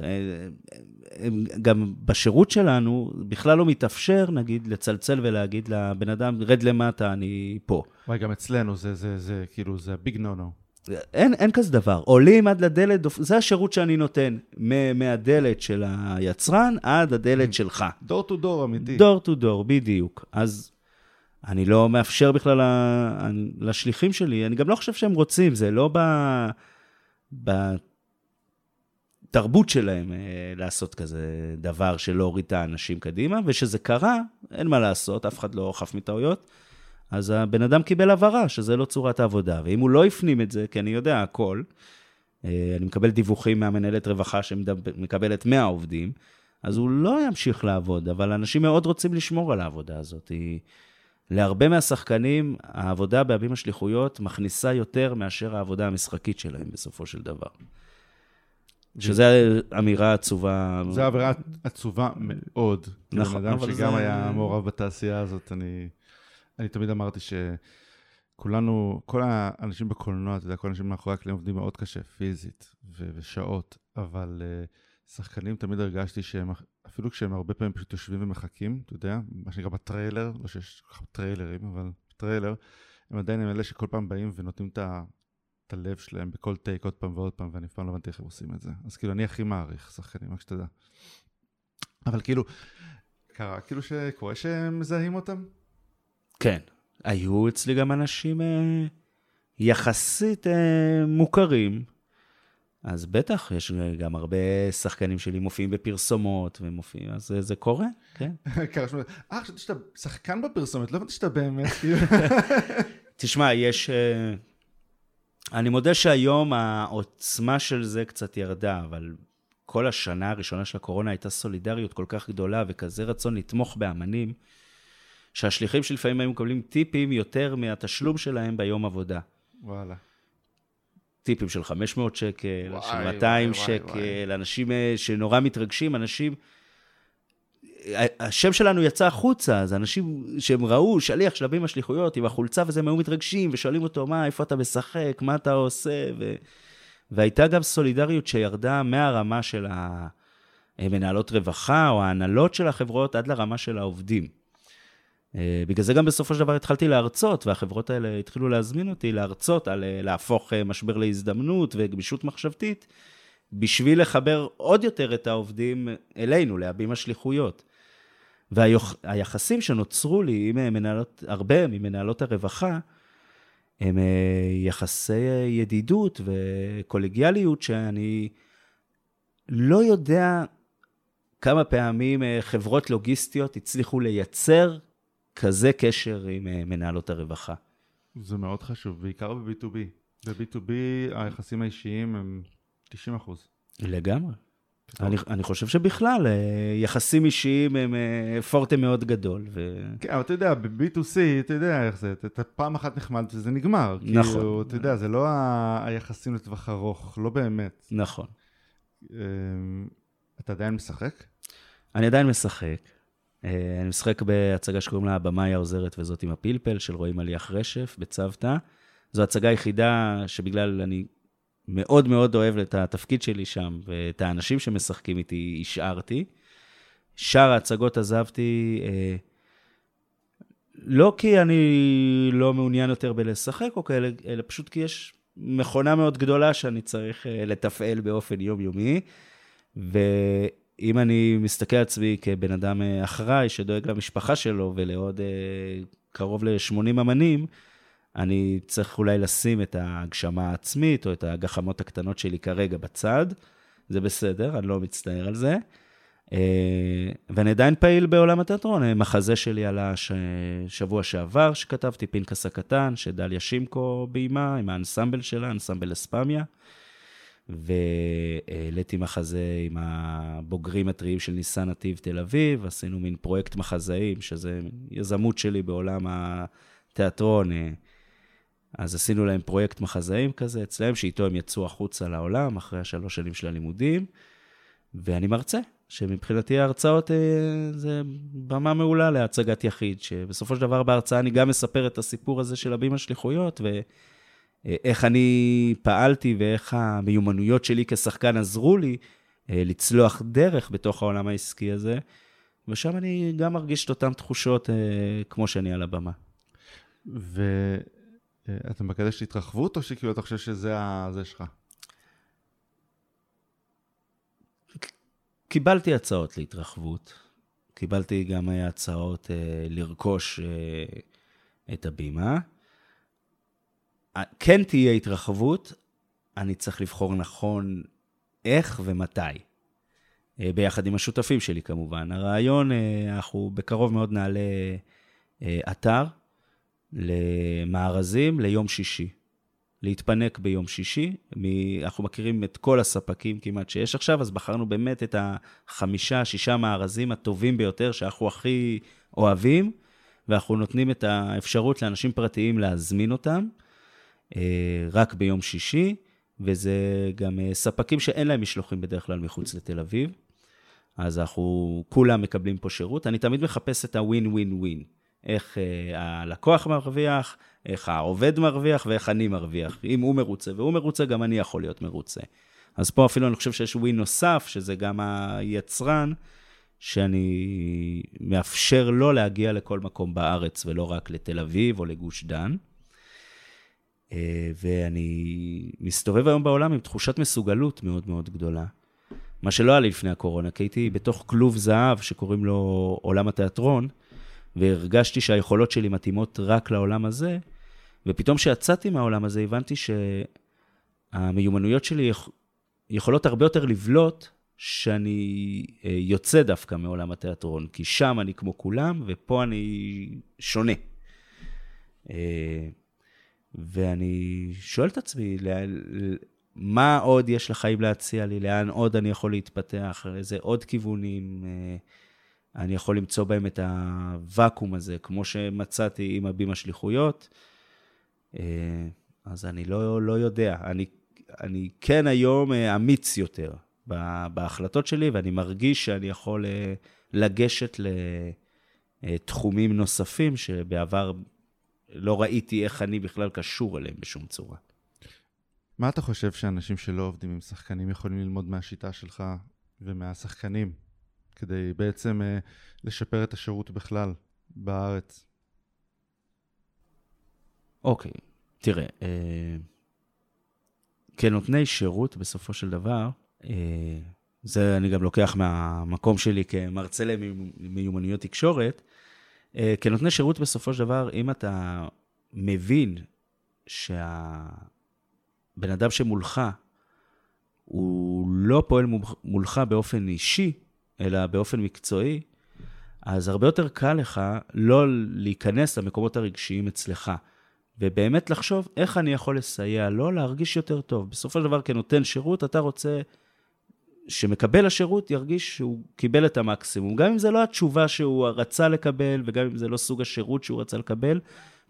הם, גם בשירות שלנו בכלל לא מתאפשר, נגיד, לצלצל ולהגיד לבן אדם, רד למטה, אני פה.
וואי, גם אצלנו זה, זה, זה, כאילו, זה ביג נו נו.
אין, אין כזה דבר. עולים עד לדלת, זה השירות שאני נותן, מהדלת של היצרן עד הדלת שלך.
דור טו דור, אמיתי.
דור טו דור, בדיוק. אז אני לא מאפשר בכלל לשליחים שלי, אני גם לא חושב שהם רוצים, זה לא בתרבות שלהם אה, לעשות כזה דבר של להוריד את האנשים קדימה, ושזה קרה, אין מה לעשות, אף אחד לא חף מטעויות. אז הבן אדם קיבל הבהרה שזה לא צורת העבודה, ואם הוא לא הפנים את זה, כי אני יודע הכל, אה, אני מקבל דיווחים מהמנהלת רווחה שמקבלת 100 עובדים, אז הוא לא ימשיך לעבוד, אבל אנשים מאוד רוצים לשמור על העבודה הזאת. היא... להרבה מהשחקנים, העבודה בהבימה השליחויות מכניסה יותר מאשר העבודה המשחקית שלהם בסופו של דבר. שזו אמירה עצובה.
זו אמירה עצובה מאוד.
נכון,
אבל זה... אדם שגם היה מעורב בתעשייה הזאת, אני, אני תמיד אמרתי שכולנו, כל האנשים בקולנוע, אתה יודע, כל האנשים מאחורי הקלעים עובדים מאוד קשה, פיזית ו- ושעות, אבל uh, שחקנים תמיד הרגשתי שהם אפילו כשהם הרבה פעמים פשוט יושבים ומחכים, אתה יודע, מה שנקרא ב trailer, לא שיש כל trailers, אבל trailer, הם עדיין הם אלה שכל פעם באים ונותנים את, ה, את הלב שלהם בכל take עוד פעם ועוד פעם, ואני אף פעם לא הבנתי איך הם עושים את זה. אז כאילו, אני הכי מעריך שחקנים, רק שתדע. אבל כאילו, קרה כאילו שקורה שהם מזהים אותם?
כן. היו אצלי גם אנשים אה, יחסית אה, מוכרים, אז בטח, יש גם הרבה שחקנים שלי מופיעים בפרסומות ומופיעים, אז זה, זה קורה, כן.
אה, חשבתי שאתה שחקן בפרסומת, לא הבנתי שאתה באמת, כאילו.
תשמע, יש... אה, אני מודה שהיום העוצמה של זה קצת ירדה, אבל כל השנה הראשונה של הקורונה הייתה סולידריות כל כך גדולה וכזה רצון לתמוך באמנים, שהשליחים שלפעמים היו מקבלים טיפים יותר מהתשלום שלהם ביום עבודה.
וואלה.
טיפים של 500 שקל,
וואי,
של 200
וואי,
שקל,
וואי.
אנשים אה, שנורא מתרגשים, אנשים... השם שלנו יצא החוצה, אז אנשים שהם ראו שליח של הבימה שליחויות עם החולצה וזה, הם היו מתרגשים ושואלים אותו, מה, איפה אתה משחק, מה אתה עושה, ו... והייתה גם סולידריות שירדה מהרמה של המנהלות רווחה או ההנהלות של החברות עד לרמה של העובדים. אה, בגלל זה גם בסופו של דבר התחלתי להרצות, והחברות האלה התחילו להזמין אותי להרצות על אה, להפוך אה, משבר להזדמנות וגמישות מחשבתית, בשביל לחבר עוד יותר את העובדים אלינו, להבימה השליחויות. והיחסים שנוצרו לי עם מנהלות, הרבה ממנהלות הרווחה, הם יחסי ידידות וקולגיאליות שאני לא יודע כמה פעמים חברות לוגיסטיות הצליחו לייצר כזה קשר עם מנהלות הרווחה.
זה מאוד חשוב, בעיקר ב-B2B. ב-B2B היחסים האישיים הם 90 אחוז.
לגמרי. אני, אני חושב שבכלל, יחסים אישיים הם פורטה מאוד גדול. ו...
כן, אבל אתה יודע, ב-B2C, אתה יודע איך זה, אתה פעם אחת נחמד וזה נגמר.
נכון.
כאילו, אתה יודע, זה לא ה- היחסים לטווח ארוך, לא באמת.
נכון.
אמ, אתה עדיין משחק?
אני עדיין משחק. אה, אני משחק בהצגה שקוראים לה הבמאי העוזרת וזאת עם הפלפל, של רואים עליח רשף בצוותא. זו הצגה היחידה שבגלל אני מאוד מאוד אוהב את התפקיד שלי שם, ואת האנשים שמשחקים איתי השארתי. שאר ההצגות עזבתי, אה, לא כי אני לא מעוניין יותר בלשחק או כאלה, אלא פשוט כי יש מכונה מאוד גדולה שאני צריך אה, לתפעל באופן יומיומי. ואם אני מסתכל על עצמי כבן אדם אה, אחראי שדואג למשפחה שלו ולעוד אה, קרוב ל-80 אמנים, אני צריך אולי לשים את ההגשמה העצמית או את הגחמות הקטנות שלי כרגע בצד. זה בסדר, אני לא מצטער על זה. אה, ואני עדיין פעיל בעולם התיאטרון. מחזה שלי עלה ש... שבוע שעבר, שכתבתי, פנקס הקטן, שדליה שימקו ביימה, עם האנסמבל שלה, אנסמבל אספמיה. והעליתי מחזה עם הבוגרים הטריים של ניסן נתיב תל אביב, עשינו מין פרויקט מחזאים, שזה יזמות שלי בעולם התיאטרון. אה, אז עשינו להם פרויקט מחזאים כזה אצלם, שאיתו הם יצאו החוצה לעולם אחרי השלוש שנים של הלימודים, ואני מרצה, שמבחינתי ההרצאות אה, זה במה מעולה להצגת יחיד, שבסופו של דבר בהרצאה אני גם מספר את הסיפור הזה של הבימה שליחויות, ואיך אני פעלתי ואיך המיומנויות שלי כשחקן עזרו לי אה, לצלוח דרך בתוך העולם העסקי הזה, ושם אני גם מרגיש את אותן תחושות אה, כמו שאני על הבמה.
ואתה מקדש התרחבות, או שכאילו אתה חושב שזה ה- זה שלך?
קיבלתי הצעות להתרחבות. קיבלתי גם אה, הצעות אה, לרכוש אה, את הבימה. כן תהיה התרחבות, אני צריך לבחור נכון איך ומתי. אה, ביחד עם השותפים שלי כמובן. הרעיון, אה, אנחנו בקרוב מאוד נעלה אה, אתר למארזים ליום שישי. להתפנק ביום שישי. אנחנו מכירים את כל הספקים כמעט שיש עכשיו, אז בחרנו באמת את החמישה, שישה מארזים הטובים ביותר שאנחנו הכי אוהבים, ואנחנו נותנים את האפשרות לאנשים פרטיים להזמין אותם רק ביום שישי, וזה גם אה, ספקים שאין להם משלוחים בדרך כלל מחוץ לתל אביב. אז אנחנו כולם מקבלים פה שירות. אני תמיד מחפש את הווין ווין ווין. איך אה, הלקוח מרוויח, איך העובד מרוויח ואיך אני מרוויח. אם הוא מרוצה והוא מרוצה, גם אני יכול להיות מרוצה. אז פה אפילו אני חושב שיש ווין נוסף, שזה גם היצרן, שאני מאפשר לו להגיע לכל מקום בארץ, ולא רק לתל אביב או לגוש דן. אה, ואני מסתובב היום בעולם עם תחושת מסוגלות מאוד מאוד גדולה. מה שלא היה לי לפני הקורונה, כי הייתי בתוך כלוב זהב שקוראים לו עולם התיאטרון, והרגשתי שהיכולות שלי מתאימות רק לעולם הזה, ופתאום כשיצאתי מהעולם הזה, הבנתי שהמיומנויות שלי יכ... יכולות הרבה יותר לבלוט שאני אה, יוצא דווקא מעולם התיאטרון, כי שם אני כמו כולם, ופה אני שונה. אה, ואני שואל את עצמי, מה עוד יש לחיים להציע לי? לאן עוד אני יכול להתפתח? איזה עוד כיוונים אה, אני יכול למצוא בהם את הוואקום הזה, כמו שמצאתי עם הבימה שליחויות? אז אני לא, לא יודע. אני, אני כן היום אמיץ יותר. בהחלטות שלי, ואני מרגיש שאני יכול אה, לגשת לתחומים נוספים שבעבר לא ראיתי איך אני בכלל קשור אליהם בשום צורה.
מה אתה חושב שאנשים שלא עובדים עם שחקנים יכולים ללמוד מהשיטה שלך ומהשחקנים, כדי בעצם אה, לשפר את השירות בכלל בארץ?
אוקיי, תראה, אה, כנותני שירות, בסופו של דבר, אה, זה אני גם לוקח מהמקום שלי כמרצה למיומנויות תקשורת. אה, כנותני שירות בסופו של דבר, אם אתה מבין שהבן אדם שמולך, הוא לא פועל מולך באופן אישי, אלא באופן מקצועי, אז הרבה יותר קל לך לא להיכנס למקומות הרגשיים אצלך, ובאמת לחשוב איך אני יכול לסייע לו להרגיש יותר טוב. בסופו של דבר, כנותן שירות, אתה רוצה שמקבל השירות ירגיש שהוא קיבל את המקסימום. גם אם זה לא התשובה שהוא רצה לקבל, וגם אם זה לא סוג השירות שהוא רצה לקבל,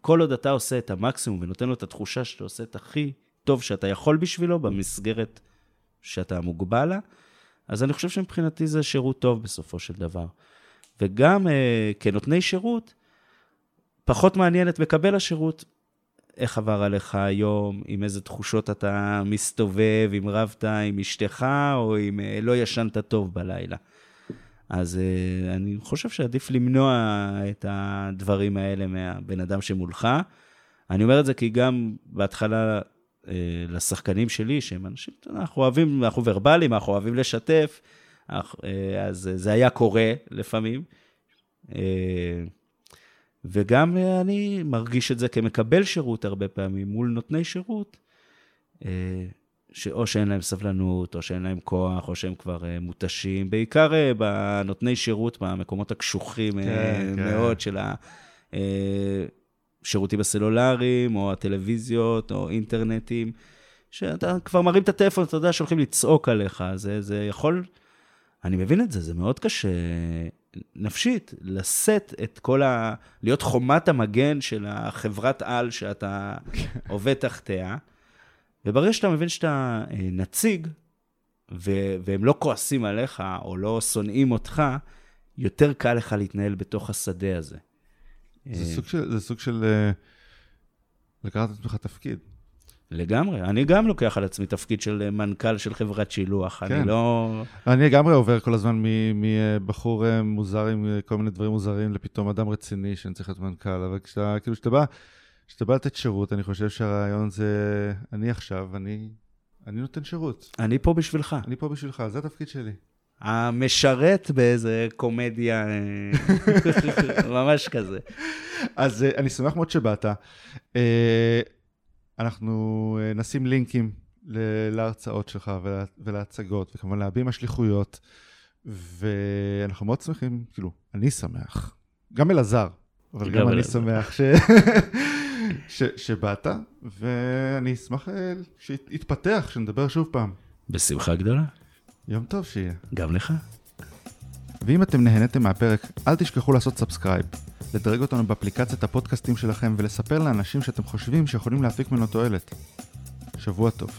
כל עוד אתה עושה את המקסימום ונותן לו את התחושה שאתה עושה את הכי טוב שאתה יכול בשבילו, במסגרת שאתה מוגבל לה, אז אני חושב שמבחינתי זה שירות טוב בסופו של דבר. וגם אה, כנותני שירות, פחות מעניין את מקבל השירות, איך עבר עליך היום, עם איזה תחושות אתה מסתובב, אם רבת עם אשתך, או אם אה, לא ישנת טוב בלילה. אז אה, אני חושב שעדיף למנוע את הדברים האלה מהבן אדם שמולך. אני אומר את זה כי גם בהתחלה אה, לשחקנים שלי, שהם אנשים, אנחנו אוהבים, אנחנו ורבליים, אנחנו אוהבים לשתף, אז זה היה קורה לפעמים. וגם אה, אני מרגיש את זה כמקבל שירות הרבה פעמים מול נותני שירות, אה, שאו שאין להם סבלנות, או שאין להם כוח, או שהם כבר אה, מותשים, בעיקר בנותני שירות, במקומות הקשוחים כן, מאוד כן. של השירותים הסלולריים, או הטלוויזיות, או אינטרנטים, שאתה כבר מרים את הטלפון, אתה יודע שהולכים לצעוק עליך, זה, זה יכול... אני מבין את זה, זה מאוד קשה נפשית, לשאת את כל ה... להיות חומת המגן של החברת על שאתה עובד תחתיה. וברגע שאתה מבין שאתה אה, נציג, ו- והם לא כועסים עליך או לא שונאים אותך, יותר קל לך להתנהל בתוך השדה הזה.
זה סוג של, זה סוג של אה, לקחת את עצמך תפקיד.
לגמרי. אני גם לוקח על עצמי תפקיד של מנכ"ל של חברת שילוח. כן. אני לא...
אני לגמרי עובר כל הזמן מבחור אה, מוזר עם אה, כל מיני דברים מוזרים לפתאום אדם רציני שאני צריך להיות מנכ"ל. אבל כשאתה, כאילו, כשאתה בא, כשאתה בא לתת שירות, אני חושב שהרעיון זה, אני עכשיו, אני, אני נותן שירות.
אני פה בשבילך.
אני פה בשבילך, זה התפקיד שלי.
המשרת באיזה קומדיה, אה, ממש כזה.
אז אני שמח מאוד שבאת. אנחנו אה, נשים לינקים להרצאות שלך ולהצגות, וכמובן להביע השליחויות, ואנחנו מאוד שמחים, כאילו, אני שמח, גם אלעזר, אבל גם, גם אני שמח ש... ש... שבאת, ואני אשמח אה, שיתפתח, שנדבר שוב פעם.
בשמחה גדולה.
יום טוב שיהיה.
גם לך.
ואם אתם נהניתם מהפרק, אל תשכחו לעשות subscribe. לדרג אותנו באפליקציית הפודקאסטים שלכם ולספר לאנשים שאתם חושבים שיכולים להפיק ממנו תועלת. שבוע טוב.